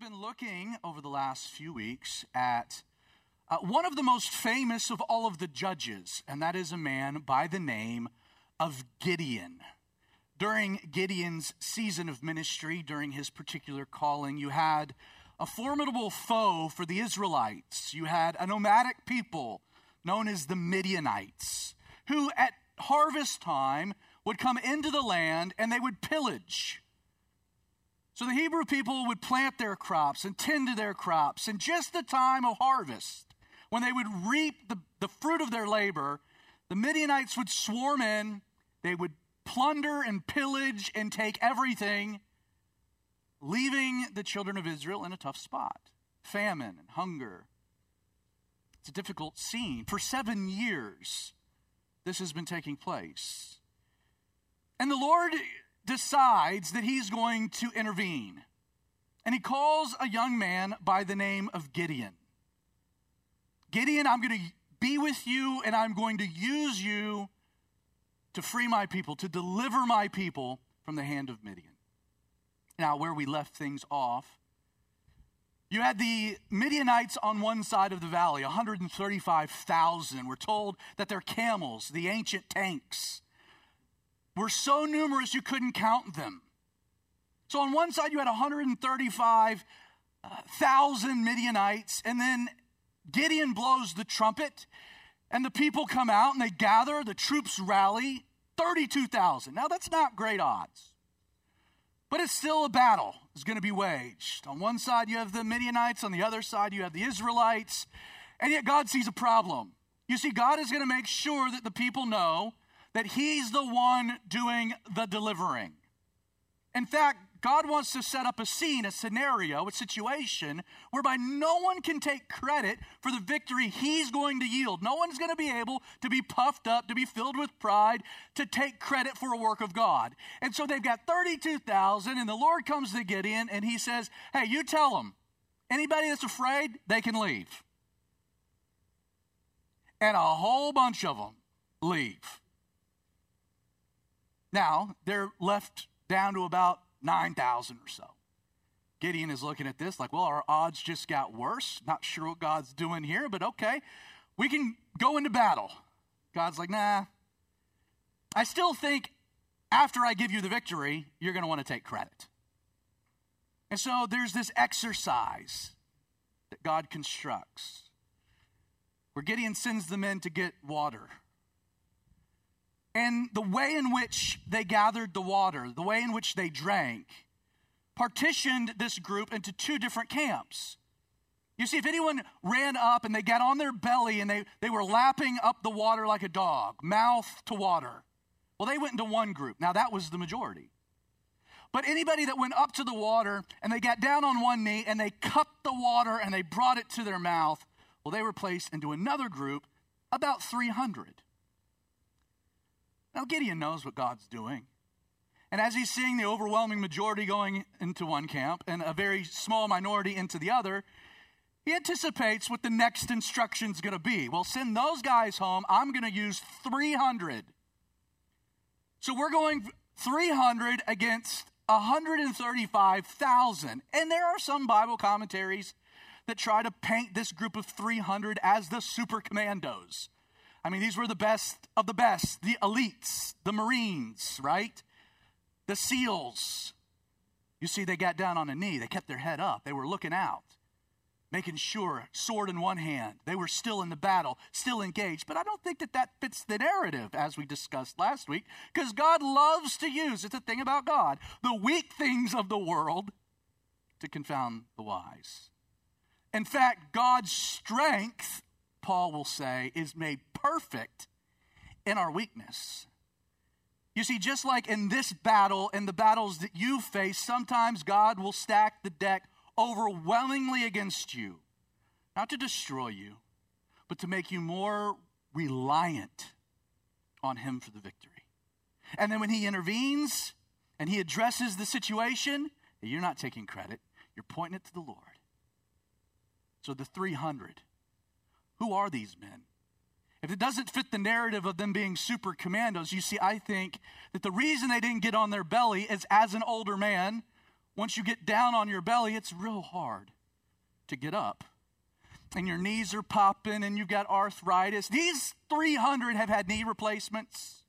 been looking over the last few weeks at uh, one of the most famous of all of the judges, and that is a man by the name of Gideon. During Gideon's season of ministry, during his particular calling, you had a formidable foe for the Israelites. You had a nomadic people known as the Midianites, who at harvest time would come into the land and they would pillage. So the Hebrew people would plant their crops and tend to their crops, and just the time of harvest, when they would reap the, the fruit of their labor, the Midianites would swarm in, they would plunder and pillage and take everything, leaving the children of Israel in a tough spot famine and hunger. It's a difficult scene. For seven years, this has been taking place. And the Lord decides that he's going to intervene. And he calls a young man by the name of Gideon. Gideon, I'm going to be with you and I'm going to use you to free my people, to deliver my people from the hand of Midian. Now, where we left things off, you had the Midianites on one side of the valley, 135,000. We're told that their camels, the ancient tanks, were so numerous you couldn't count them. So on one side, you had 135,000 Midianites, and then Gideon blows the trumpet, and the people come out and they gather, the troops rally 32,000. Now, that's not great odds, but it's still a battle is going to be waged. On one side, you have the Midianites, on the other side, you have the Israelites, and yet God sees a problem. You see, God is going to make sure that the people know that He's the one doing the delivering. In fact, God wants to set up a scene, a scenario, a situation whereby no one can take credit for the victory he's going to yield. No one's going to be able to be puffed up, to be filled with pride, to take credit for a work of God. And so they've got 32,000, and the Lord comes to Gideon and he says, Hey, you tell them, anybody that's afraid, they can leave. And a whole bunch of them leave. Now, they're left down to about 9,000 or so. Gideon is looking at this like, well, our odds just got worse. Not sure what God's doing here, but okay. We can go into battle. God's like, nah. I still think after I give you the victory, you're going to want to take credit. And so there's this exercise that God constructs where Gideon sends the men to get water. And the way in which they gathered the water, the way in which they drank, partitioned this group into two different camps. You see, if anyone ran up and they got on their belly and they, they were lapping up the water like a dog, mouth to water, well, they went into one group. Now, that was the majority. But anybody that went up to the water and they got down on one knee and they cupped the water and they brought it to their mouth, well, they were placed into another group, about 300. Now, Gideon knows what God's doing. And as he's seeing the overwhelming majority going into one camp and a very small minority into the other, he anticipates what the next instruction is going to be. Well, send those guys home. I'm going to use 300. So we're going 300 against 135,000. And there are some Bible commentaries that try to paint this group of 300 as the super commandos. I mean, these were the best of the best, the elites, the Marines, right? The SEALs. You see, they got down on a knee, they kept their head up, they were looking out, making sure, sword in one hand, they were still in the battle, still engaged. But I don't think that that fits the narrative, as we discussed last week, because God loves to use, it's a thing about God, the weak things of the world to confound the wise. In fact, God's strength Paul will say, is made perfect in our weakness. You see, just like in this battle and the battles that you face, sometimes God will stack the deck overwhelmingly against you, not to destroy you, but to make you more reliant on Him for the victory. And then when He intervenes and He addresses the situation, you're not taking credit, you're pointing it to the Lord. So the 300 who are these men? If it doesn't fit the narrative of them being super commandos, you see, I think that the reason they didn't get on their belly is as an older man, once you get down on your belly, it's real hard to get up. And your knees are popping and you've got arthritis. These 300 have had knee replacements.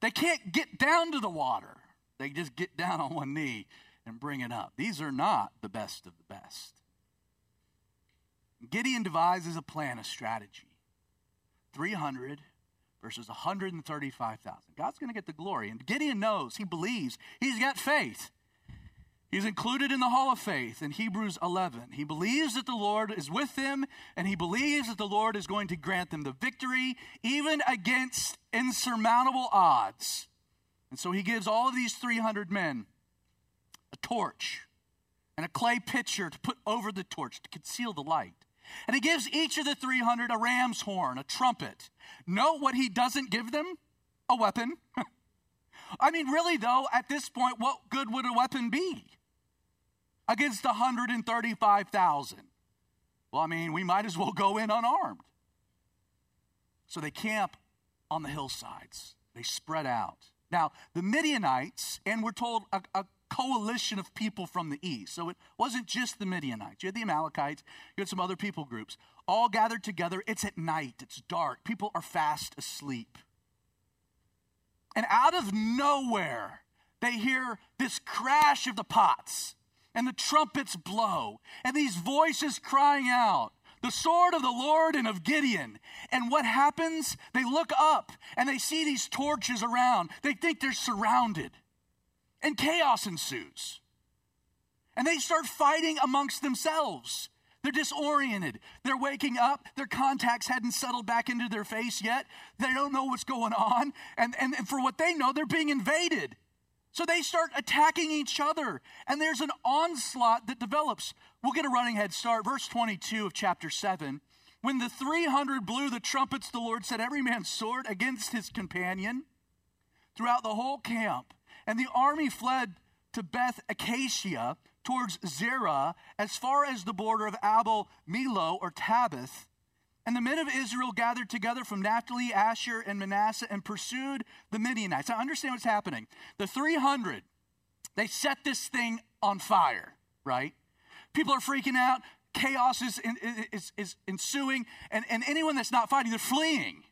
They can't get down to the water, they just get down on one knee and bring it up. These are not the best of the best. Gideon devises a plan, a strategy. 300 versus 135,000. God's going to get the glory. And Gideon knows, he believes, he's got faith. He's included in the hall of faith in Hebrews 11. He believes that the Lord is with him, and he believes that the Lord is going to grant them the victory, even against insurmountable odds. And so he gives all of these 300 men a torch and a clay pitcher to put over the torch to conceal the light. And he gives each of the 300 a ram's horn, a trumpet. Note what he doesn't give them? A weapon. I mean, really, though, at this point, what good would a weapon be against 135,000? Well, I mean, we might as well go in unarmed. So they camp on the hillsides, they spread out. Now, the Midianites, and we're told a, a coalition of people from the east. So it wasn't just the Midianites. You had the Amalekites, you had some other people groups, all gathered together. It's at night, it's dark, people are fast asleep. And out of nowhere, they hear this crash of the pots, and the trumpets blow, and these voices crying out the sword of the Lord and of Gideon. And what happens? They look up and they see these torches around. They think they're surrounded and chaos ensues. And they start fighting amongst themselves. They're disoriented. They're waking up. Their contacts hadn't settled back into their face yet. They don't know what's going on. And, and, and for what they know, they're being invaded. So they start attacking each other. And there's an onslaught that develops. We'll get a running head start. Verse 22 of chapter 7. When the 300 blew the trumpets, the Lord set every man's sword against his companion throughout the whole camp. And the army fled to Beth Acacia towards Zerah as far as the border of Abel Meholah or Tabbath. And the men of Israel gathered together from Naphtali, Asher, and Manasseh and pursued the Midianites. Now understand what's happening. The 300, they set this thing on fire, right? People are freaking out. Chaos is, is, is ensuing. And, and anyone that's not fighting, they're fleeing.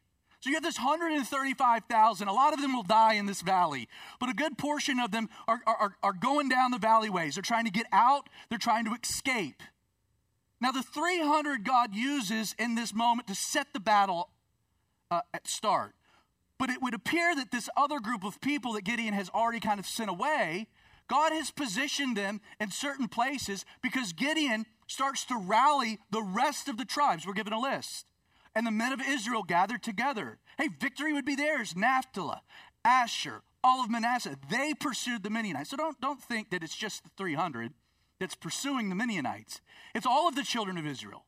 So you have this 135,000. A lot of them will die in this valley, but a good portion of them are, are, are going down the valleyways. They're trying to get out, they're trying to escape. Now, the 300 God uses in this moment to set the battle uh, at start. But it would appear that this other group of people that Gideon has already kind of sent away, God has positioned them in certain places because Gideon starts to rally the rest of the tribes. We're given a list and the men of Israel gathered together. Hey, victory would be theirs. Naphtali, Asher, all of Manasseh. They pursued the Midianites. So don't, don't think that it's just the 300 that's pursuing the Midianites. It's all of the children of Israel.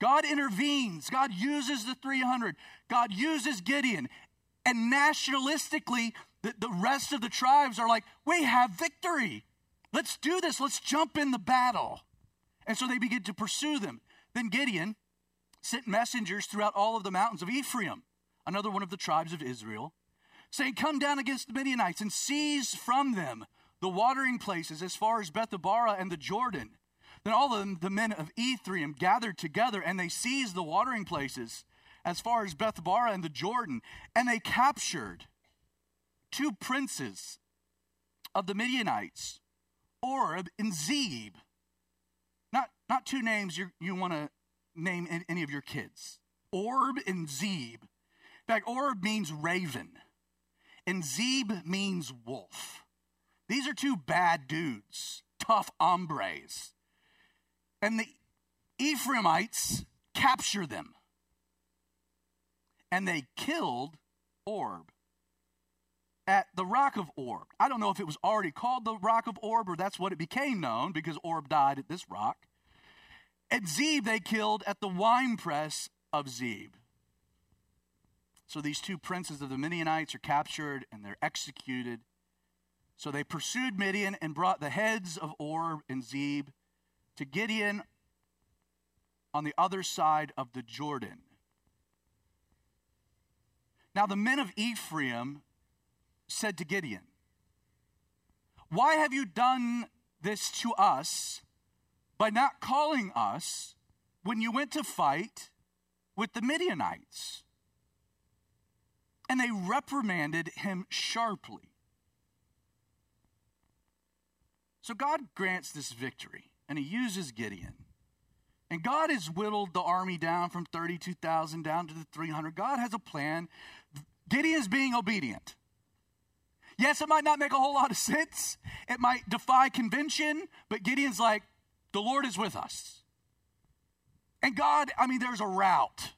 God intervenes. God uses the 300. God uses Gideon. And nationalistically, the, the rest of the tribes are like, we have victory. Let's do this. Let's jump in the battle. And so they begin to pursue them. Then Gideon sent messengers throughout all of the mountains of Ephraim, another one of the tribes of Israel, saying, Come down against the Midianites and seize from them the watering places as far as Bethabara and the Jordan. Then all of them, the men of Ephraim gathered together and they seized the watering places as far as Bethabara and the Jordan. And they captured two princes of the Midianites, Oreb and Zeb. Not, not two names you, you want to name any of your kids. Orb and Zeeb. In fact, Orb means raven, and Zeeb means wolf. These are two bad dudes, tough hombres. And the Ephraimites capture them. And they killed Orb at the Rock of Orb. I don't know if it was already called the Rock of Orb or that's what it became known because Orb died at this rock. At Zeb, they killed at the winepress of Zeb. So these two princes of the Midianites are captured and they're executed. So they pursued Midian and brought the heads of Oreb and Zeb to Gideon on the other side of the Jordan. Now the men of Ephraim said to Gideon, Why have you done this to us by not calling us when you went to fight with the Midianites? And they reprimanded him sharply. So God grants this victory, and he uses Gideon. And God has whittled the army down from 32,000 down to the 300. God has a plan. Gideon's being obedient. Yes, it might not make a whole lot of sense. It might defy convention, but Gideon's like, the Lord is with us. And God, I mean, there's a route.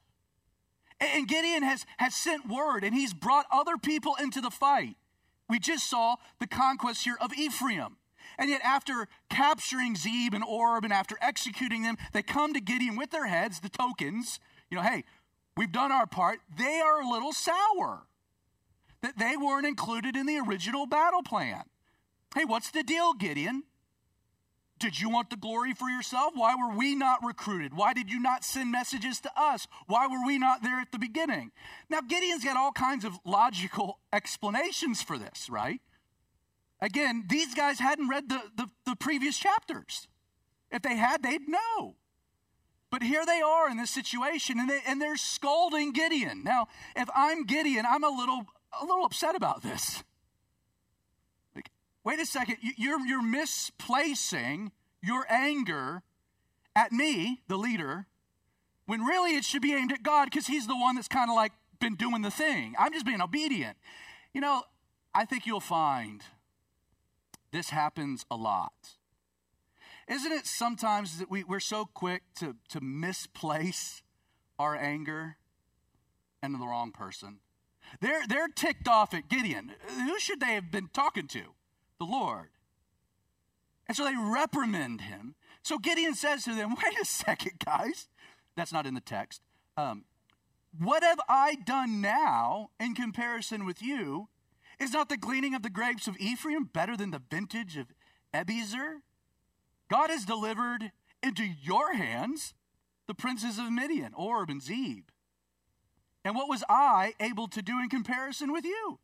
And Gideon has, has sent word and he's brought other people into the fight. We just saw the conquest here of Ephraim. And yet, after capturing Zeb and Orb and after executing them, they come to Gideon with their heads, the tokens. You know, hey, we've done our part. They are a little sour that they weren't included in the original battle plan. Hey, what's the deal, Gideon? Did you want the glory for yourself? Why were we not recruited? Why did you not send messages to us? Why were we not there at the beginning? Now, Gideon's got all kinds of logical explanations for this, right? Again, these guys hadn't read the, the, the previous chapters. If they had, they'd know. But here they are in this situation, and, they, and they're scolding Gideon. Now, if I'm Gideon, I'm a little, a little upset about this. Wait a second, you're, you're misplacing your anger at me, the leader, when really it should be aimed at God because he's the one that's kind of like been doing the thing. I'm just being obedient. You know, I think you'll find this happens a lot. Isn't it sometimes that we, we're so quick to, to misplace our anger into the wrong person? They're, they're ticked off at Gideon. Who should they have been talking to? The Lord. And so they reprimand him. So Gideon says to them, Wait a second, guys. That's not in the text. Um, what have I done now in comparison with you? Is not the gleaning of the grapes of Ephraim better than the vintage of Abiezer? God has delivered into your hands the princes of Midian, Orb and Zeb. And what was I able to do in comparison with you?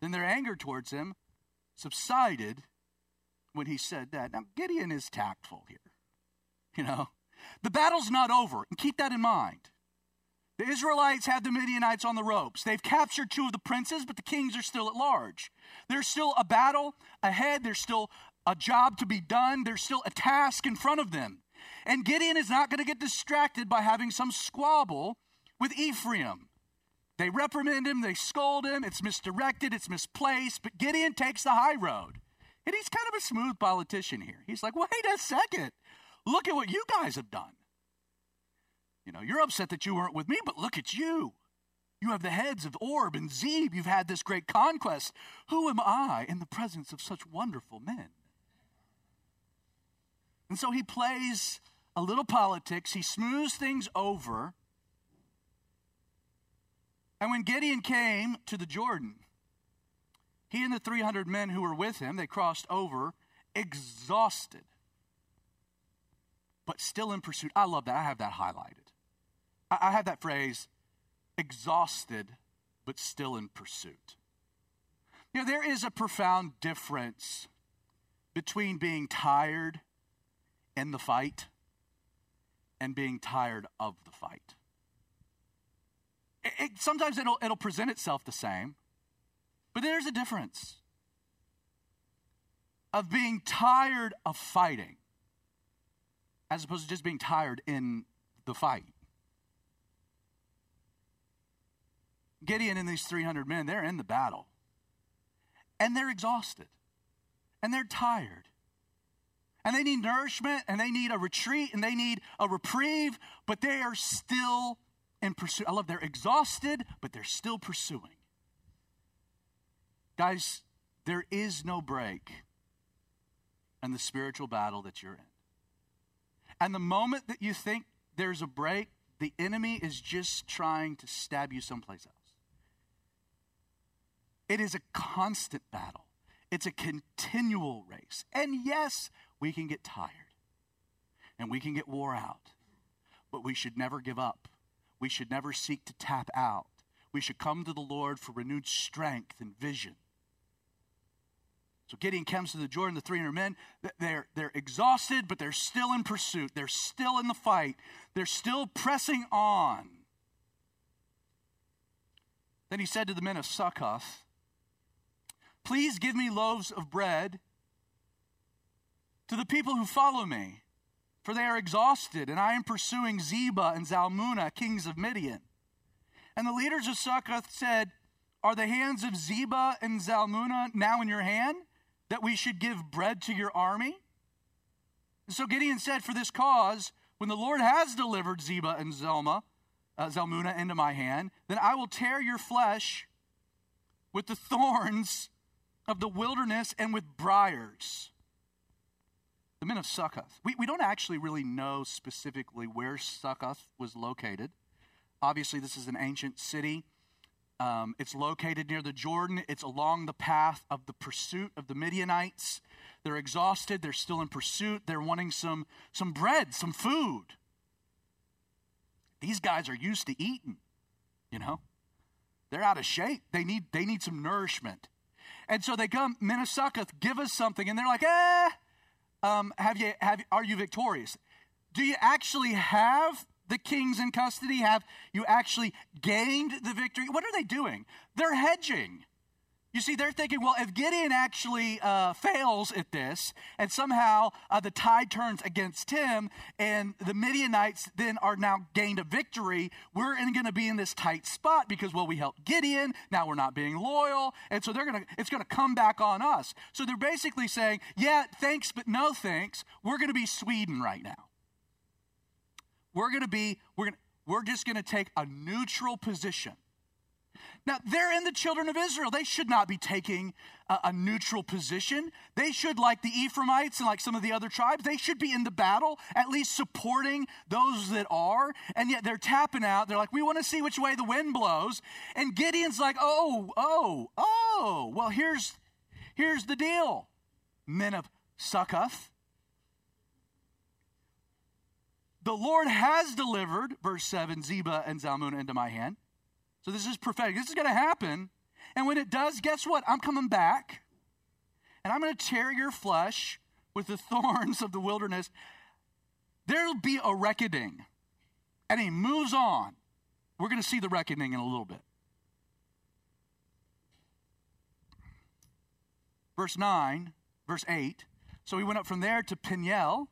Then their anger towards him subsided when he said that. Now, Gideon is tactful here. You know, the battle's not over, and keep that in mind. The Israelites have the Midianites on the ropes. They've captured two of the princes, but the kings are still at large. There's still a battle ahead. There's still a job to be done. There's still a task in front of them. And Gideon is not going to get distracted by having some squabble with Ephraim. They reprimand him, they scold him, it's misdirected, it's misplaced, but Gideon takes the high road. And he's kind of a smooth politician here. He's like, wait a second. Look at what you guys have done. You know, you're upset that you weren't with me, but look at you. You have the heads of Orb and Zeb. You've had this great conquest. Who am I in the presence of such wonderful men? And so he plays a little politics, he smooths things over. And when Gideon came to the Jordan, he and the 300 men who were with him, they crossed over exhausted, but still in pursuit. I love that. I have that highlighted. I, I had that phrase, exhausted, but still in pursuit. You know, there is a profound difference between being tired in the fight and being tired of the fight. It, it, sometimes it'll, it'll present itself the same, but there's a difference of being tired of fighting as opposed to just being tired in the fight. Gideon and these 300 men, they're in the battle. And they're exhausted. And they're tired. And they need nourishment and they need a retreat and they need a reprieve, but they are still in pursuit. I love they're exhausted, but they're still pursuing. Guys, there is no break in the spiritual battle that you're in. And the moment that you think there's a break, the enemy is just trying to stab you someplace else. It is a constant battle, it's a continual race. And yes, we can get tired and we can get wore out, but we should never give up. We should never seek to tap out. We should come to the Lord for renewed strength and vision. So Gideon comes to the Jordan, the 300 men. They're, they're exhausted, but they're still in pursuit. They're still in the fight. They're still pressing on. Then he said to the men of Succoth, Please give me loaves of bread to the people who follow me, for they are exhausted, and I am pursuing Zebah and Zalmunna, kings of Midian. And the leaders of Succoth said, Are the hands of Zebah and Zalmunna now in your hand? that we should give bread to your army? And so Gideon said, For this cause, when the Lord has delivered Zebah and Zelma, uh, Zalmunna into my hand, then I will tear your flesh with the thorns of the wilderness and with briars. The men of Succoth. We, we don't actually really know specifically where Succoth was located. Obviously, this is an ancient city. Um, it's located near the Jordan. It's along the path of the pursuit of the Midianites. They're exhausted. They're still in pursuit. They're wanting some, some bread, some food. These guys are used to eating, you know? They're out of shape. They need, they need some nourishment. And so they come, Minnesota, give us something. And they're like, eh, um, have you, have, are you victorious? Do you actually have the kings in custody? Have you actually gained the victory? What are they doing? They're hedging. You see, they're thinking, well, if Gideon actually uh, fails at this and somehow uh, the tide turns against him and the Midianites then are now gained a victory, we're going to be in this tight spot because, well, we helped Gideon. Now we're not being loyal. And so they're going to, it's going to come back on us. So they're basically saying, yeah, thanks, but no thanks. We're going to be Sweden right now. We're going to be, we're, gonna, we're just going to take a neutral position. Now, they're in the children of Israel. They should not be taking a, a, neutral position. They should, like the Ephraimites and like some of the other tribes, they should be in the battle, at least supporting those that are. And yet they're tapping out. They're like, we want to see which way the wind blows. And Gideon's like, oh, oh, oh. Well, here's, here's the deal. Men of Succoth, the Lord has delivered, verse 7, Zebah and Zalmunna into my hand. So this is prophetic. This is going to happen. And when it does, guess what? I'm coming back. And I'm going to tear your flesh with the thorns of the wilderness. There'll be a reckoning. And he moves on. We're going to see the reckoning in a little bit. Verse 9, verse 8. So he went up from there to Peniel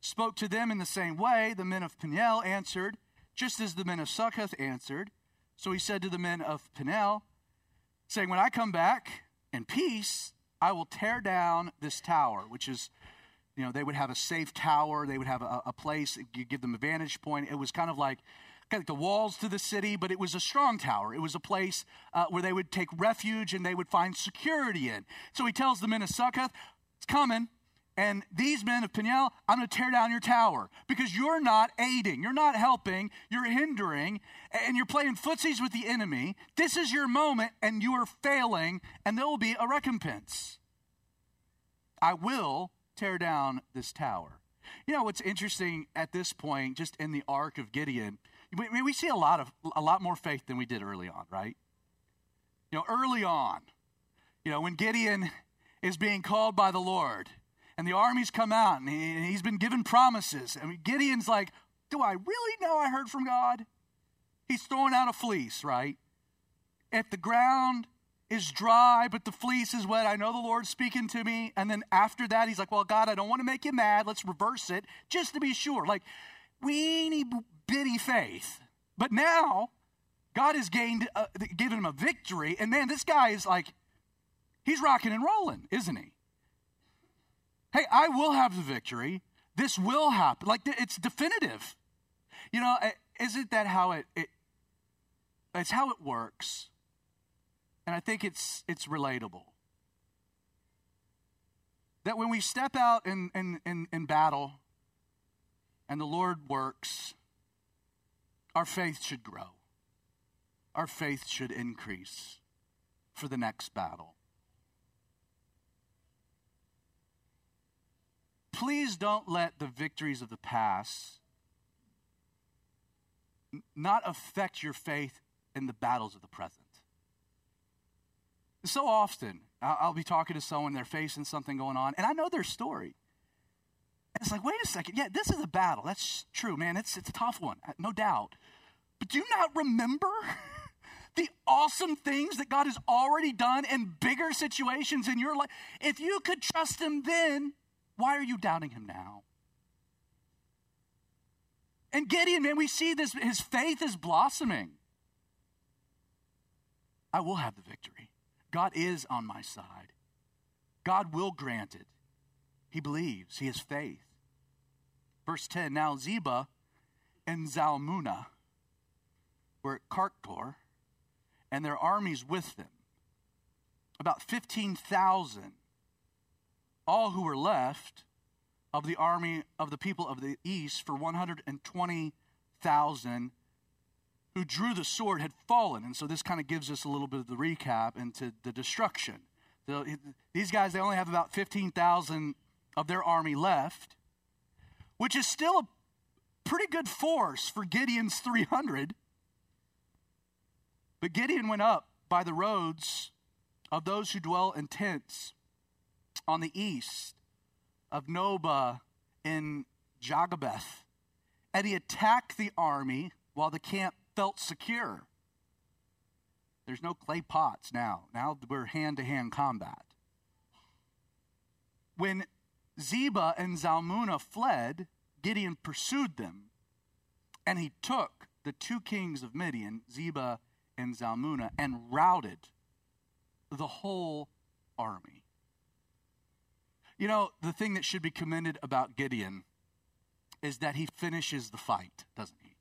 spoke to them in the same way. The men of Peniel answered, just as the men of Succoth answered. So he said to the men of Peniel, saying, When I come back in peace, I will tear down this tower, which is, you know, they would have a safe tower, they would have a, a place, you give them a vantage point. It was kind of like, kind of like the walls to the city, but it was a strong tower. It was a place uh, where they would take refuge and they would find security in. So he tells the men of Succoth, It's coming. And these men of Peniel, I'm going to tear down your tower because you're not aiding, you're not helping, you're hindering, and you're playing footsies with the enemy. This is your moment, and you are failing, and there will be a recompense. I will tear down this tower. You know what's interesting at this point, just in the arc of Gideon, we, we see a lot of a lot more faith than we did early on, right? You know, early on, you know, when Gideon is being called by the Lord and the armies come out, and, he, has been given promises. Mean, Gideon's like, Do I really know I heard from God? He's throwing out a fleece, right? If the ground is dry, but the fleece is wet, I know the Lord's speaking to me. And then after that, he's like, Well, God, I don't want to make you mad. Let's reverse it just to be sure. Like, weeny bitty faith. But now, God has gained, uh, given him a victory. And man, this guy is like, he's rocking and rolling, isn't he? Hey, I will have the victory. This will happen. Like it's definitive. You know, eh, isn't that how it, it it's how it works. And I think it's it's relatable. That when we step out in, in, in, in battle and the Lord works, our faith should grow. Our faith should increase for the next battle. Please don't let the victories of the past not affect your faith in the battles of the present. So often, I'll, be talking to someone, they're facing something going on, and I know their story. And it's like, wait a second. Yeah, this is a battle. That's true, man. It's, it's a tough one, uh, no doubt. But do you not remember the awesome things that God has already done in bigger situations in your life? If you could trust Him then, why are you doubting Him now? And Gideon, man, we see this, his faith is blossoming. I will have the victory. God is on my side. God will grant it. He believes, he has faith. Verse 10 Now Zebah and Zalmunna were at Karkor, and their armies with them. About 15,000, all who were left of the army of the people of the east for 120,000 who drew the sword had fallen. And so this kind of gives us a little bit of the recap into the destruction. So these guys, they only have about 15,000 of their army left, which is still a pretty good force for Gideon's 300. But Gideon went up by the roads of those who dwell in tents on the east of Nobah in Jogbehah, and he attacked the army while the camp felt secure. There's no clay pots now. Now we're hand to hand combat. When Zebah and Zalmunna fled, Gideon pursued them, and he took the two kings of Midian, Zebah and Zalmunna, and routed the whole army. You know, the thing that should be commended about Gideon is that he finishes the fight, doesn't he?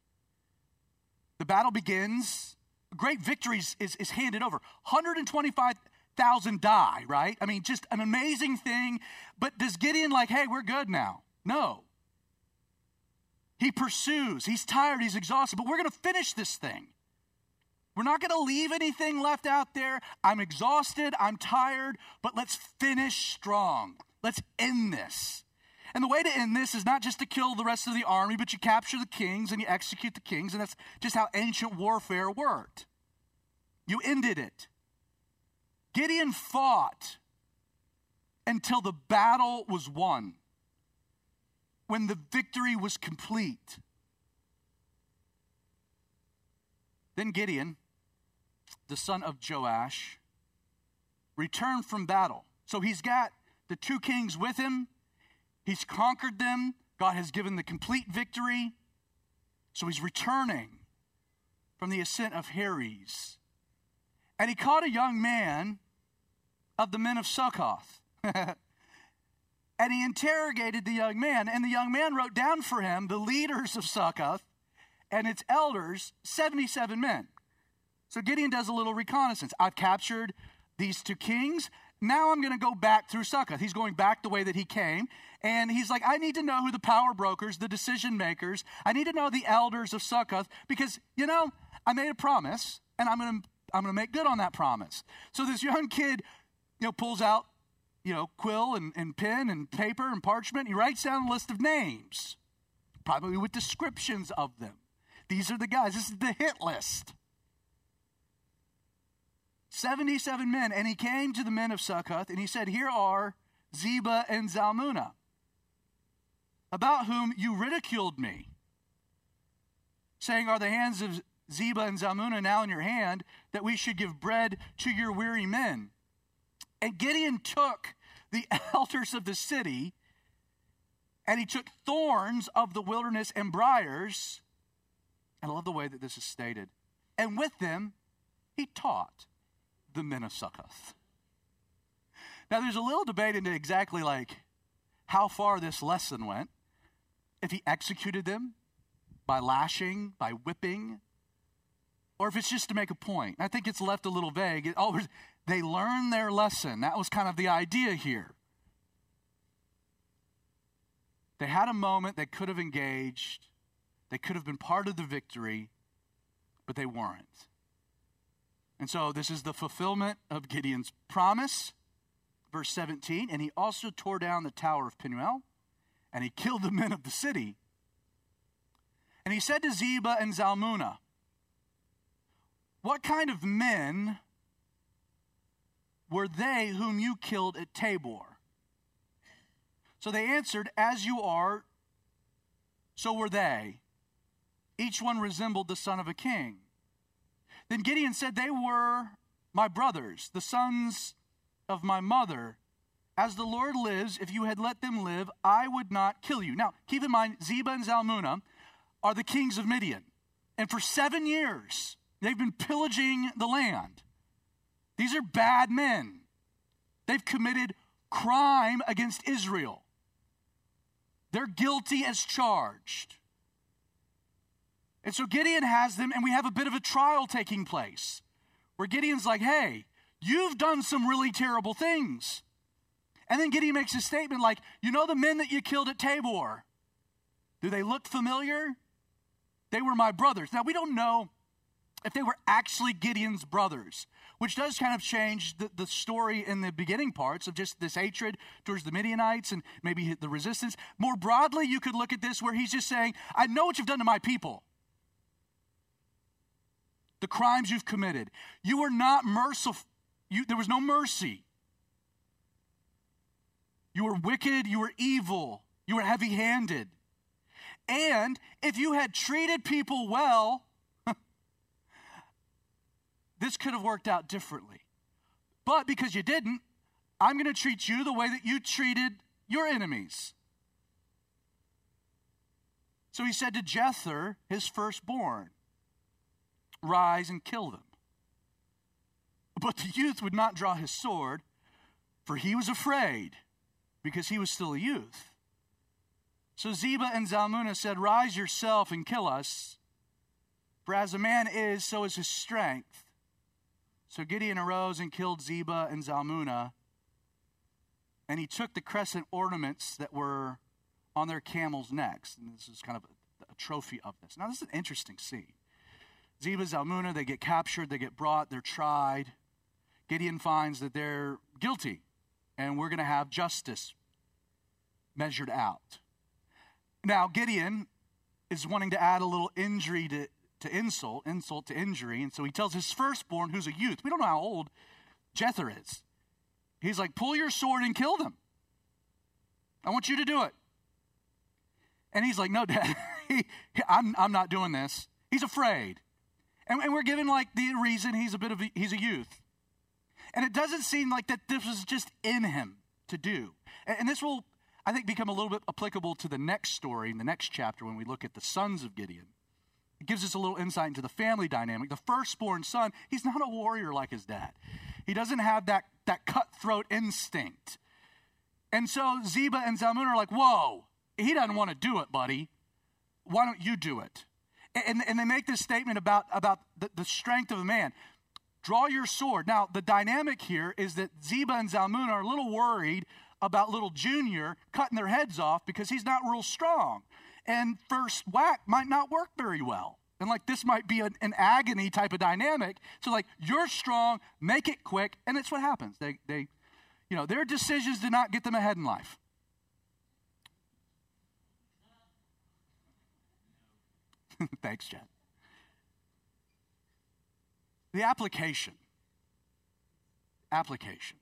The battle begins, great victories is, is handed over. 125,000 die, right? I mean, just an amazing thing. But does Gideon, like, hey, we're good now? No. He pursues, he's tired, he's exhausted, but we're going to finish this thing. We're not going to leave anything left out there. I'm exhausted, I'm tired, but let's finish strong. Let's end this. And the way to end this is not just to kill the rest of the army, but you capture the kings and you execute the kings, and that's just how ancient warfare worked. You ended it. Gideon fought until the battle was won, when the victory was complete. Then Gideon, the son of Joash, returned from battle. So he's got the two kings with him. He's conquered them. God has given the complete victory. So he's returning from the ascent of Heres. And he caught a young man of the men of Succoth. and he interrogated the young man. And the young man wrote down for him the leaders of Succoth and its elders, 77 men. So Gideon does a little reconnaissance. I've captured these two kings. Now I'm going to go back through Succoth. He's going back the way that he came. And he's like, I need to know who the power brokers, the decision makers, I need to know the elders of Succoth because, you know, I made a promise and I'm going to I'm going to make good on that promise. So this young kid, you know, pulls out, you know, quill and, and pen and paper and parchment. He writes down a list of names, probably with descriptions of them. These are the guys. This is the hit list. 77 men. And he came to the men of Succoth and he said, Here are Zebah and Zalmunna, about whom you ridiculed me, saying, Are the hands of Zebah and Zalmunna now in your hand, that we should give bread to your weary men? And Gideon took the elders of the city, and he took thorns of the wilderness and briars. And I love the way that this is stated. And with them, he taught the men of Succoth. Now, there's a little debate into exactly like how far this lesson went. If he executed them by lashing, by whipping, or if it's just to make a point. I think it's left a little vague. It always, they learned their lesson. That was kind of the idea here. They had a moment they could have engaged, they could have been part of the victory, but they weren't. And so this is the fulfillment of Gideon's promise. Verse 17, and he also tore down the tower of Penuel, and he killed the men of the city. And he said to Zebah and Zalmunna, What kind of men were they whom you killed at Tabor? So they answered, As you are, so were they. Each one resembled the son of a king. Then Gideon said, They were my brothers, the sons of my mother. As the Lord lives, if you had let them live, I would not kill you. Now, keep in mind, Zebah and Zalmunna are the kings of Midian. And for seven years, they've been pillaging the land. These are bad men. They've committed crime against Israel. They're guilty as charged. And so Gideon has them, and we have a bit of a trial taking place where Gideon's like, hey, you've done some really terrible things. And then Gideon makes a statement like, you know the men that you killed at Tabor? Do they look familiar? They were my brothers. Now, we don't know if they were actually Gideon's brothers, which does kind of change the, the story in the beginning parts of just this hatred towards the Midianites and maybe the resistance. More broadly, you could look at this where he's just saying, I know what you've done to my people. The crimes you've committed. You were not merciful. There was no mercy. You were wicked. You were evil. You were heavy handed. And if you had treated people well, this could have worked out differently. But because you didn't, I'm going to treat you the way that you treated your enemies. So he said to Jether, his firstborn, Rise and kill them. But the youth would not draw his sword, for he was afraid, because he was still a youth. So Zebah and Zalmunna said, Rise yourself and kill us, for as a man is, so is his strength. So Gideon arose and killed Zebah and Zalmunna, and he took the crescent ornaments that were on their camels' necks. And this is kind of a, a trophy of this. Now, this is an interesting scene. Zebah, Zalmunna, they get captured, they get brought, they're tried. Gideon finds that they're guilty, and we're going to have justice measured out. Now, Gideon is wanting to add a little injury to, to insult, insult to injury. And so he tells his firstborn, who's a youth, we don't know how old Jether is. He's like, pull your sword and kill them. I want you to do it. And he's like, no, dad, I'm, I'm not doing this. He's afraid. And, and we're given like the reason he's a bit of a, he's a youth. And it doesn't seem like that this was just in him to do. And, and this will, I think, become a little bit applicable to the next story in the next chapter when we look at the sons of Gideon. It gives us a little insight into the family dynamic. The firstborn son, he's not a warrior like his dad. He doesn't have that, that cutthroat instinct. And so Zebah and Zalmunna are like, whoa, he doesn't want to do it, buddy. Why don't you do it? And, and they make this statement about, about the, the strength of a man. Draw your sword. Now, the dynamic here is that Zebah and Zalmunna are a little worried about little Junior cutting their heads off because he's not real strong and first whack might not work very well. And like this might be an, an, agony type of dynamic. So like you're strong, make it quick, and it's what happens. They they you know, their decisions did not get them ahead in life. Thanks, Jen. The application. Application.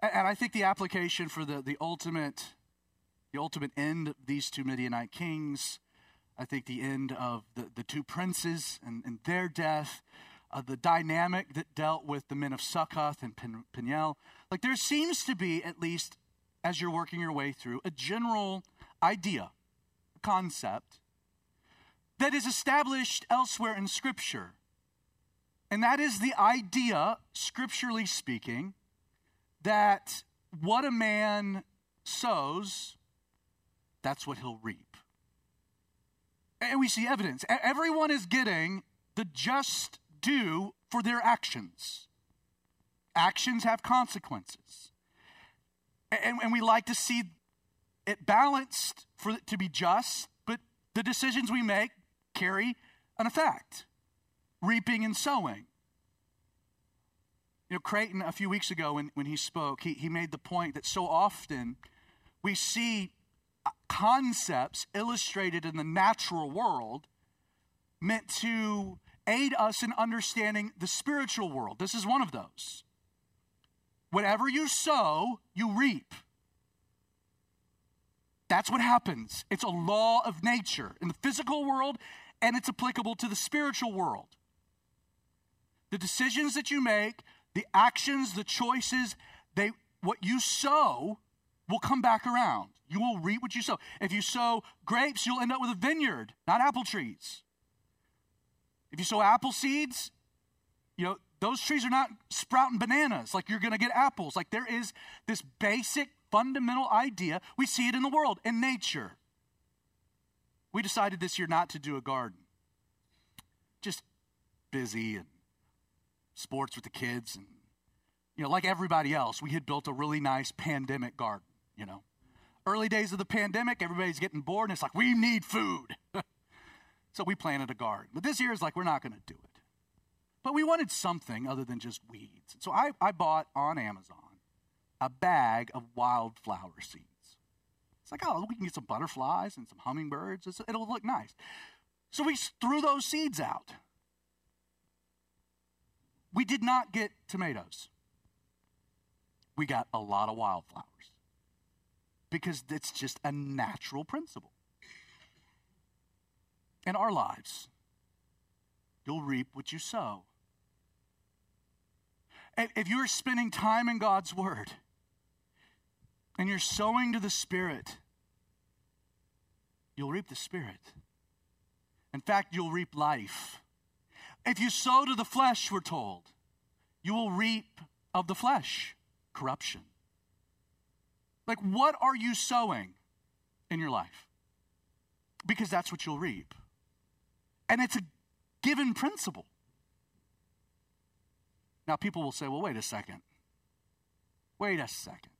And, I think the application for the, the ultimate the ultimate end of these two Midianite kings. I think the end of the, the two princes and, and their death, uh, the dynamic that dealt with the men of Succoth and Pen- Peniel. Like there seems to be, at least as you're working your way through, a general idea, concept that is established elsewhere in Scripture. And that is the idea, scripturally speaking, that what a man sows, that's what he'll reap. And we see evidence. Everyone is getting the just due for their actions. Actions have consequences. And, and we like to see it balanced for it to be just, but the decisions we make carry an effect reaping and sowing. You know, Creighton, a few weeks ago when, when he spoke, he, he made the point that so often we see uh, concepts illustrated in the natural world meant to aid us in understanding the spiritual world. This is one of those. whatever you sow, you reap. That's what happens. It's a law of nature in the physical world, and it's applicable to the spiritual world. The decisions that you make, the actions, the choices, they what you sow will come back around. You will reap what you sow. If you sow grapes, you'll end up with a vineyard, not apple trees. If you sow apple seeds, you know, those trees are not sprouting bananas like you're going to get apples. Like there is this basic fundamental idea. We see it in the world, in nature. We decided this year not to do a garden. Just busy and sports with the kids and you know, like everybody else, we had built a really nice pandemic garden, you know. Early days of the pandemic, everybody's getting bored and it's like, we need food. so we planted a garden. But this year is like, we're not going to do it. But we wanted something other than just weeds. So I, I bought on Amazon a bag of wildflower seeds. Like, oh, we can get some butterflies and some hummingbirds. It's, it'll look nice. So we threw those seeds out. We did not get tomatoes. We got a lot of wildflowers because it's just a natural principle. In our lives, you'll reap what you sow. If you're spending time in God's Word and you're sowing to the Spirit, you'll reap the Spirit. In fact, you'll reap life. If you sow to the flesh, we're told, you will reap of the flesh corruption. Like, what are you sowing in your life? Because that's what you'll reap. And it's a given principle. Now, people will say, well, wait a second. Wait a second.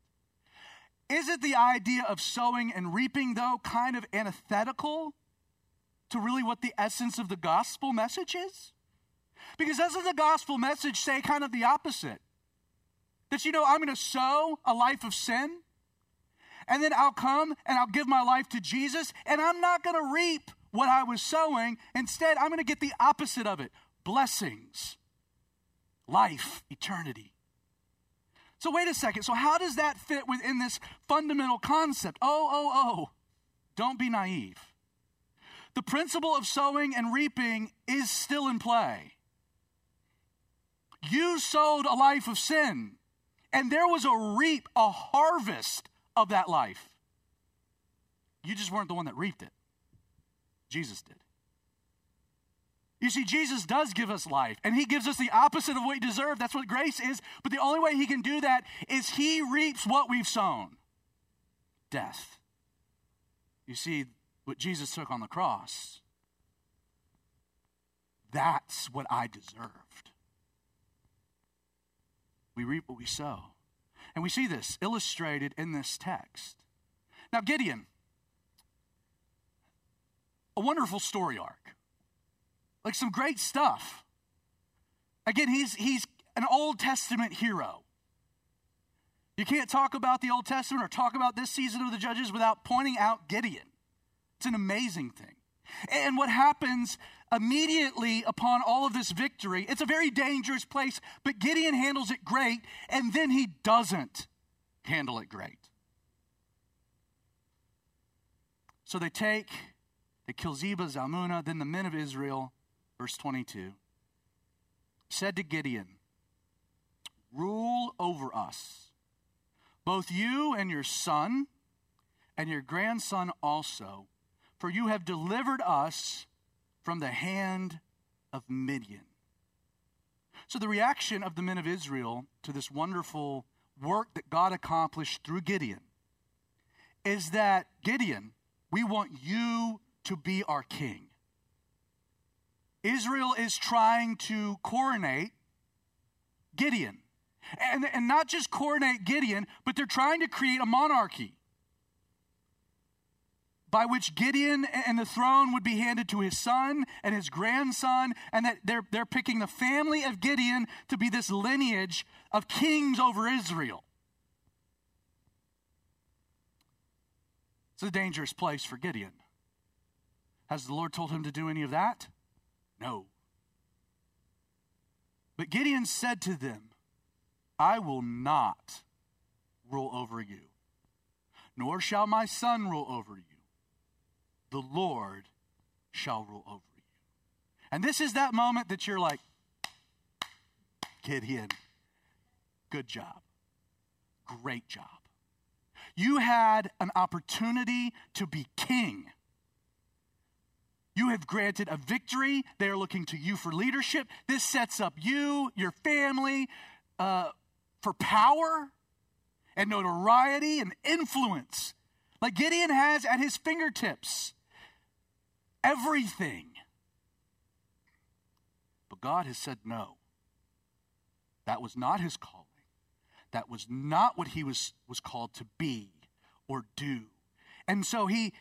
Is it the idea of sowing and reaping, though, kind of antithetical to really what the essence of the gospel message is? Because doesn't the gospel message say kind of the opposite? That, you know, I'm going to sow a life of sin, and then I'll come and I'll give my life to Jesus, and I'm not going to reap what I was sowing. Instead, I'm going to get the opposite of it blessings, life, eternity. So, wait a second. So, how does that fit within this fundamental concept? Oh, oh, oh. Don't be naive. The principle of sowing and reaping is still in play. You sowed a life of sin, and there was a reap, a harvest of that life. You just weren't the one that reaped it, Jesus did. You see, Jesus does give us life, and He gives us the opposite of what we deserve. That's what grace is. But the only way He can do that is He reaps what we've sown death. You see, what Jesus took on the cross, that's what I deserved. We reap what we sow. And we see this illustrated in this text. Now, Gideon, a wonderful story arc, like some great stuff. Again, he's, he's an Old Testament hero. You can't talk about the Old Testament or talk about this season of the Judges without pointing out Gideon. It's an amazing thing. And what happens immediately upon all of this victory, it's a very dangerous place, but Gideon handles it great, and then he doesn't handle it great. So they take, they kill Zebah, Zalmunna, then the men of Israel, verse 22, said to Gideon, Rule over us, both you and your son, and your grandson also for you have delivered us from the hand of Midian. So, the reaction of the men of Israel to this wonderful work that God accomplished through Gideon is that, Gideon, we want you to be our king. Israel is trying to coronate Gideon. And, and not just coronate Gideon, but they're trying to create a monarchy by which Gideon and the throne would be handed to his son and his grandson, and that they're, they're picking the family of Gideon to be this lineage of kings over Israel. It's a dangerous place for Gideon. Has the Lord told him to do any of that? No. But Gideon said to them, I will not rule over you, nor shall my son rule over you. The Lord shall rule over you. And this is that moment that you're like, Gideon, good job. Great job. You had an opportunity to be king. You have granted a victory. They are looking to you for leadership. This sets up you, your family, uh, for power and notoriety and influence. Like Gideon has at his fingertips everything. But God has said no. That was not his calling. That was not what he was, was called to be or do. And so he,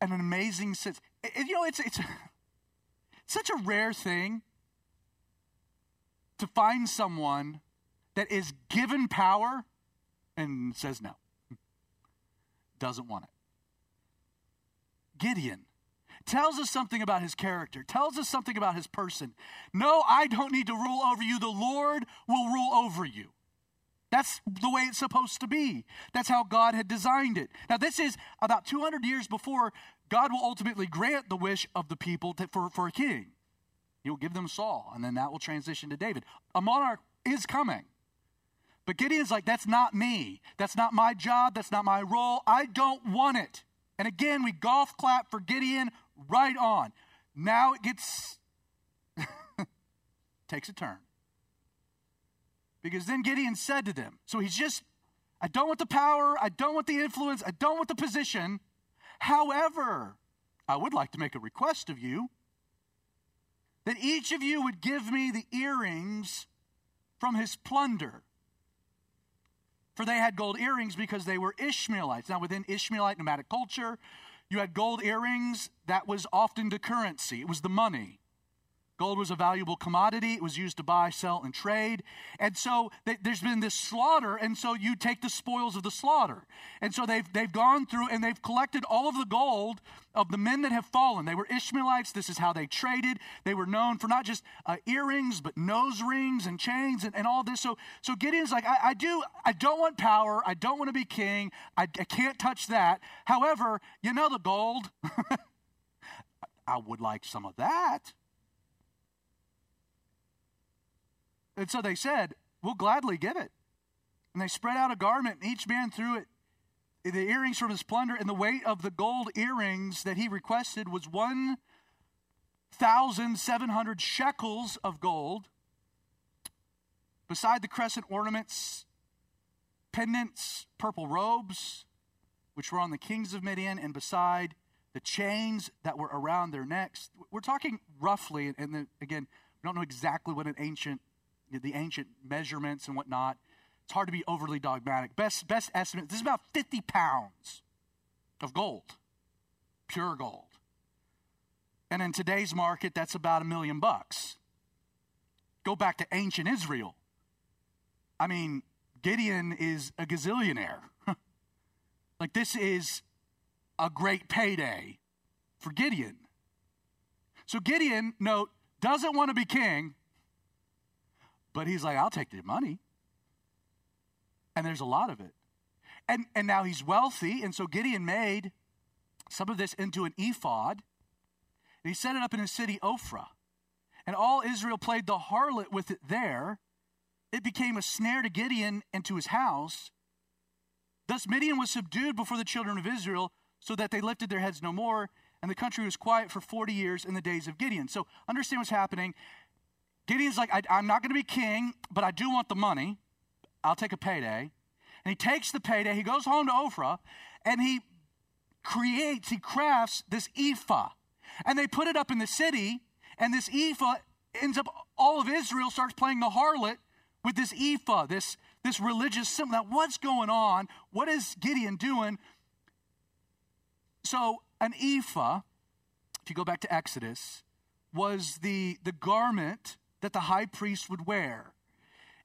an amazing sense, you know, it's, it's such a rare thing to find someone that is given power and says no, doesn't want it. Gideon tells us something about his character, tells us something about his person. No, I don't need to rule over you. The Lord will rule over you. That's the way it's supposed to be. That's how God had designed it. Now, this is about 200 years before God will ultimately grant the wish of the people to, for, for a king. He'll give them Saul, and then that will transition to David. A monarch is coming. But Gideon's like, that's not me. That's not my job. That's not my role. I don't want it. And again, we golf clap for Gideon right on. Now it gets, takes a turn. Because then Gideon said to them, so he's just, I don't want the power, I don't want the influence, I don't want the position. However, I would like to make a request of you that each of you would give me the earrings from his plunder. For they had gold earrings because they were Ishmaelites. Now, within Ishmaelite nomadic culture, you had gold earrings that was often the currency, it was the money. Gold was a valuable commodity. It was used to buy, sell, and trade. And so there's been this slaughter, and so you take the spoils of the slaughter. And so they've, they've gone through and they've collected all of the gold of the men that have fallen. They were Ishmaelites. This is how they traded. They were known for not just uh, earrings, but nose rings and chains and, and all this. So, so Gideon's like, I, I do, I don't want power. I don't want to be king. I, I can't touch that. However, you know the gold. I would like some of that. And so they said, We'll gladly give it. And they spread out a garment, and each man threw it the earrings from his plunder, and the weight of the gold earrings that he requested was 1,700 shekels of gold. Beside the crescent ornaments, pendants, purple robes, which were on the kings of Midian, and beside the chains that were around their necks. We're talking roughly, and the, again, we don't know exactly what an ancient the ancient measurements and whatnot. It's hard to be overly dogmatic. Best, best estimate this is about 50 pounds of gold, pure gold. And in today's market, that's about a million bucks. Go back to ancient Israel. I mean, Gideon is a gazillionaire. like, this is a great payday for Gideon. So, Gideon, note, doesn't want to be king, but he's like, I'll take the money. And there's a lot of it. And, and now he's wealthy, and so Gideon made some of this into an ephod. And he set it up in his city, Ophrah. And all Israel played the harlot with it there. It became a snare to Gideon and to his house. Thus Midian was subdued before the children of Israel, so that they lifted their heads no more, and the country was quiet for 40 years in the days of Gideon. So understand what's happening. Gideon's like, I, am not going to be king, but I do want the money. I'll take a payday. And he takes the payday, he goes home to Ophrah, and he creates, he crafts this ephod. And they put it up in the city, and this ephod ends up, all of Israel starts playing the harlot with this ephod, this, this religious symbol. Now, what's going on? What is Gideon doing? So, an ephod, if you go back to Exodus, was the, the garment that the high priest would wear.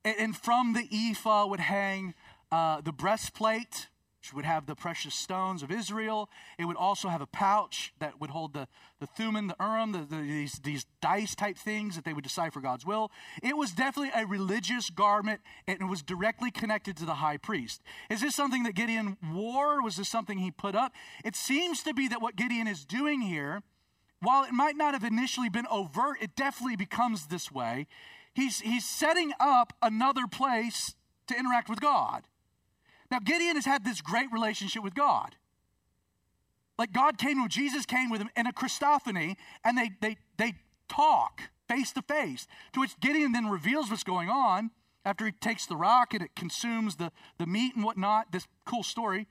And, from the ephod would hang uh, the breastplate which would have the precious stones of Israel. It would also have a pouch that would hold the, the Thummim, the Urim, the, the, these, these dice type things that they would decipher God's will. It was definitely a religious garment and it was directly connected to the high priest. Is this something that Gideon wore? Was this something he put up? It seems to be that what Gideon is doing here, while it might not have initially been overt, it definitely becomes this way. He's, he's setting up another place to interact with God. Now, Gideon has had this great relationship with God. Like God came with Jesus came with him in a Christophany, and they, they, they talk face to face, to which Gideon then reveals what's going on after he takes the rock and it consumes the, the meat and whatnot. This cool story.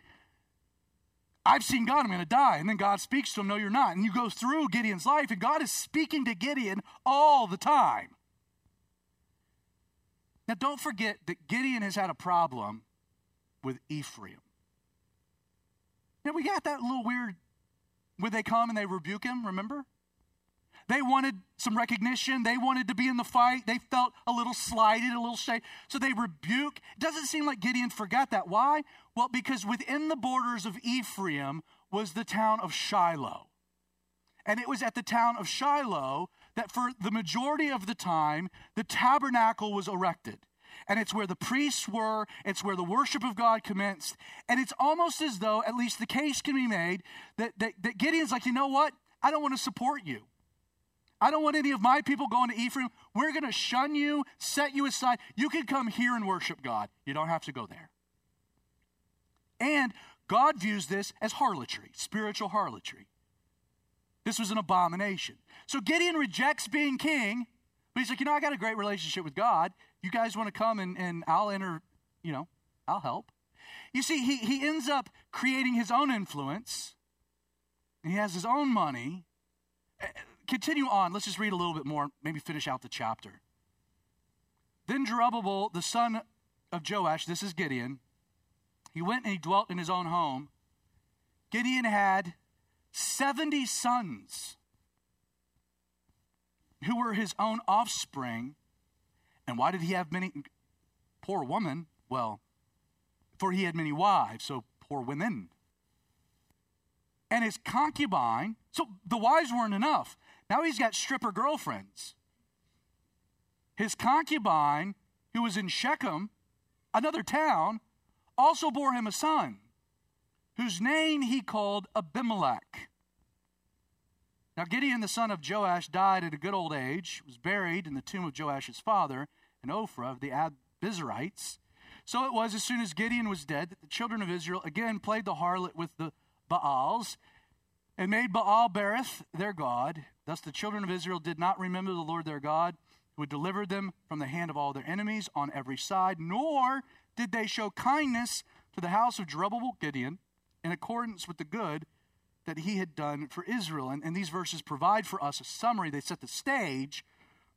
I've seen God, I'm going to die. And then God speaks to him, No, you're not. And you go through Gideon's life, and God is speaking to Gideon all the time. Now, don't forget that Gideon has had a problem with Ephraim. Now, we got that little weird where they come and they rebuke him, remember? They wanted some recognition. They wanted to be in the fight. They felt a little slighted, a little shade. So they rebuke. Doesn't seem like Gideon forgot that. Why? Well, because within the borders of Ephraim was the town of Shiloh. And it was at the town of Shiloh that for the majority of the time, the tabernacle was erected and it's where the priests were, it's where the worship of God commenced. And it's almost as though, at least the case can be made, that, that, that Gideon's like, you know what? I don't want to support you. I don't want any of my people going to Ephraim. We're going to shun you, set you aside. You can come here and worship God. You don't have to go there. And God views this as harlotry, spiritual harlotry. This was an abomination. So Gideon rejects being king, but he's like, you know, I got a great relationship with God. You guys want to come and, and I'll enter, you know, I'll help. You see, he, he ends up creating his own influence. He has his own money. Continue on. Let's just read a little bit more, maybe finish out the chapter. Then Jerubbaal, the son of Joash, this is Gideon, he went and he dwelt in his own home. Gideon had 70 sons who were his own offspring and why did he have many? Poor woman. Well, for he had many wives, so poor women. And his concubine, so the wives weren't enough. Now he's got stripper girlfriends. His concubine, who was in Shechem, another town, also bore him a son, whose name he called Abimelech. Now, Gideon, the son of Joash, died at a good old age, was buried in the tomb of Joash's father in Ophrah of the Abiezrites. So it was as soon as Gideon was dead that the children of Israel again played the harlot with the Baals and made Baal Berith their God. Thus the children of Israel did not remember the Lord their God, who had delivered them from the hand of all their enemies on every side, nor did they show kindness to the house of Jerubbaal Gideon in accordance with the good that he had done for Israel. And, and these verses provide for us a summary. They set the stage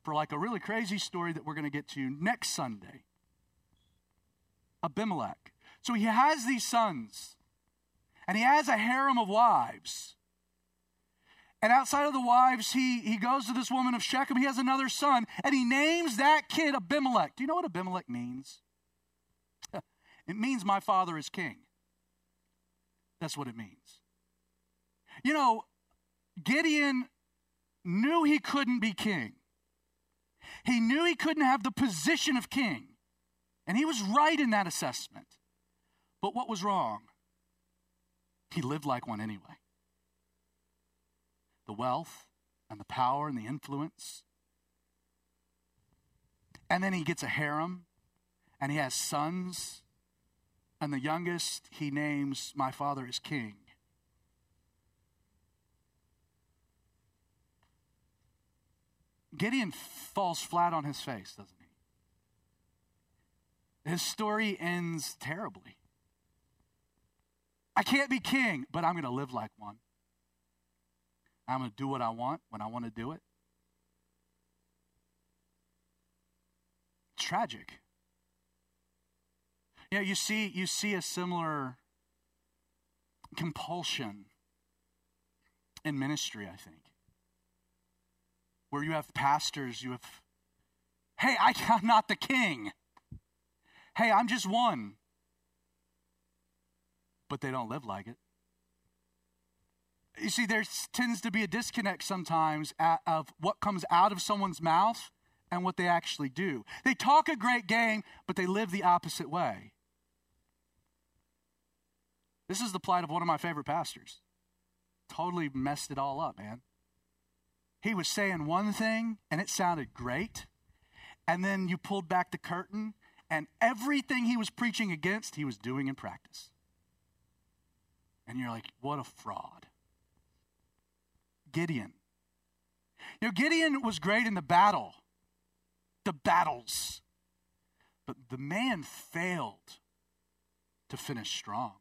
for like a really crazy story that we're going to get to next Sunday. Abimelech. So he has these sons, and he has a harem of wives. And outside of the wives, he, he goes to this woman of Shechem. He has another son, and he names that kid Abimelech. Do you know what Abimelech means? it means my father is king. That's what it means. You know, Gideon knew he couldn't be king. He knew he couldn't have the position of king. And he was right in that assessment. But what was wrong? He lived like one anyway. The wealth and the power and the influence. And then he gets a harem and he has sons. And the youngest he names, My father is king. Gideon falls flat on his face, doesn't he? His story ends terribly. I can't be king, but I'm going to live like one. I'm going to do what I want when I want to do it. Tragic. You know, you see, you see a similar compulsion in ministry, I think where you have pastors, you have, hey, I, am not the king. Hey, I'm just one. but they don't live like it. You see, there tends to be a disconnect sometimes of what comes out of someone's mouth and what they actually do. They talk a great game, but they live the opposite way. This is the plight of one of my favorite pastors. Totally messed it all up, man. He was saying one thing and it sounded great. And then you pulled back the curtain and everything he was preaching against, he was doing in practice. And you're like, what a fraud. Gideon. You know, Gideon was great in the battle, the battles. But the man failed to finish strong.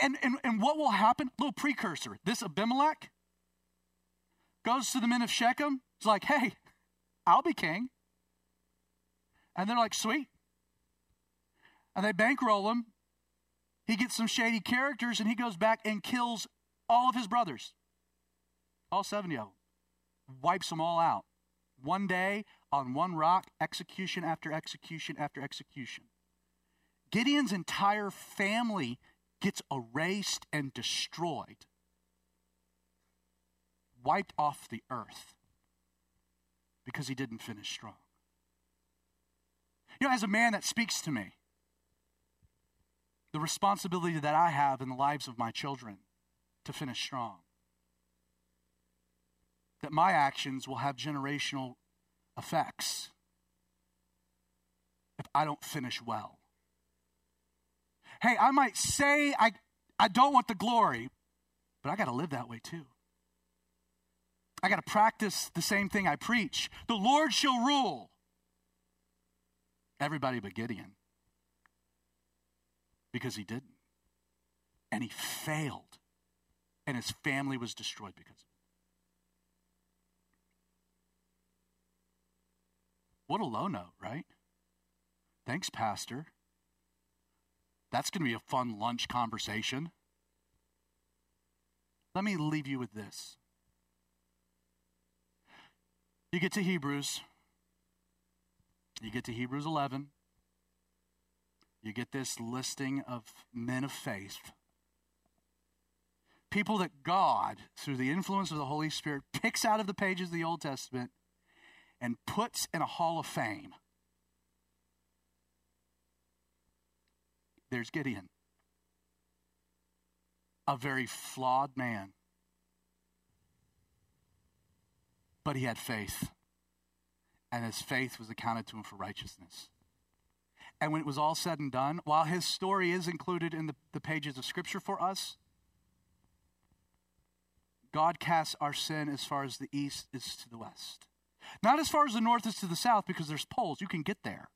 And, and, and what will happen? Little precursor. This Abimelech goes to the men of Shechem. He's like, hey, I'll be king. And they're like, sweet. And they bankroll him. He gets some shady characters and he goes back and kills all of his brothers. All 70 of them. Wipes them all out. One day, on one rock, execution after execution after execution. Gideon's entire family gets erased and destroyed, wiped off the earth because he didn't finish strong. You know, as a man that speaks to me, the responsibility that I have in the lives of my children to finish strong. That my actions will have generational effects if I don't finish well. Hey, I might say I, I don't want the glory, but I got to live that way too. I got to practice the same thing I preach. The Lord shall rule. Everybody but Gideon. Because he didn't. And he failed. And his family was destroyed because of it. What a low note, right? Thanks, Pastor. That's going to be a fun lunch conversation. Let me leave you with this. You get to Hebrews, you get to Hebrews 11, you get this listing of men of faith. People that God, through the influence of the Holy Spirit, picks out of the pages of the Old Testament and puts in a hall of fame. There's Gideon, a very flawed man. But he had faith, and his faith was accounted to him for righteousness. And when it was all said and done, while his story is included in the, the pages of Scripture for us, God casts our sin as far as the east is to the west. Not as far as the north is to the south, because there's poles. You can get there.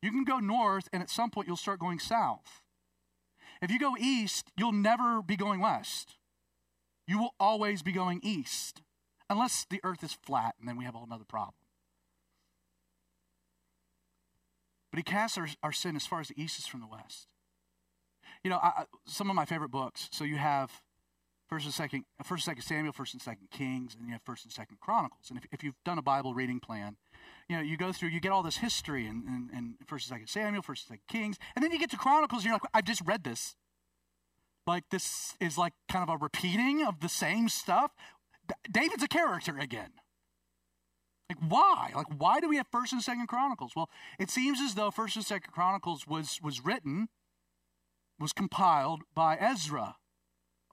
You can go north, and at some point, you'll start going south. If you go east, you'll never be going west. You will always be going east, unless the earth is flat, and then we have a whole other problem. But he casts our, our sin as far as the east is from the west. You know, I, some of my favorite books. So you have First and Second, First and Second Samuel, First and Second Kings, and you have First and Second Chronicles. And if, if you've done a Bible reading plan, you know, you go through, you get all this history in, in, in First and Second Samuel, First and Second Kings, and then you get to Chronicles, and you're like, I've just read this. Like this is like kind of a repeating of the same stuff. David's a character again. Like why? Like why do we have First and Second Chronicles? Well, it seems as though First and Second Chronicles was was written, was compiled by Ezra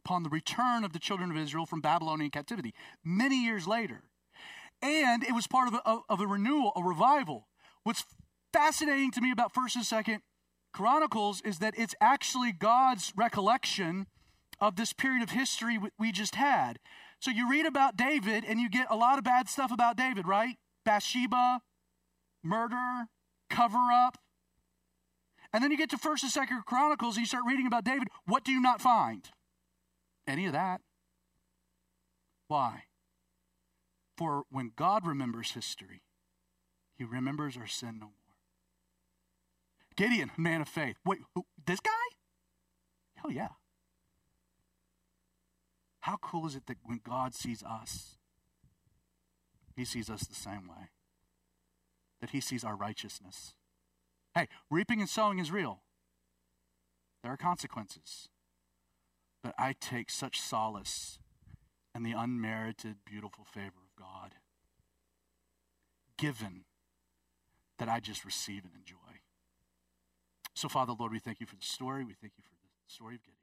upon the return of the children of Israel from Babylonian captivity many years later and it was part of a, of a renewal, a revival. What's fascinating to me about First and Second Chronicles is that it's actually God's recollection of this period of history we just had. So you read about David, and you get a lot of bad stuff about David, right? Bathsheba, murder, cover up. And then you get to First and Second Chronicles, and you start reading about David. What do you not find? Any of that. Why? For when God remembers history, he remembers our sin no more. Gideon, man of faith. Wait, who, this guy? Hell yeah. How cool is it that when God sees us, he sees us the same way? That he sees our righteousness. Hey, reaping and sowing is real. There are consequences. But I take such solace in the unmerited, beautiful favor of God, given that I just receive and enjoy. So, Father, Lord, we thank you for the story. We thank you for the story of Gideon.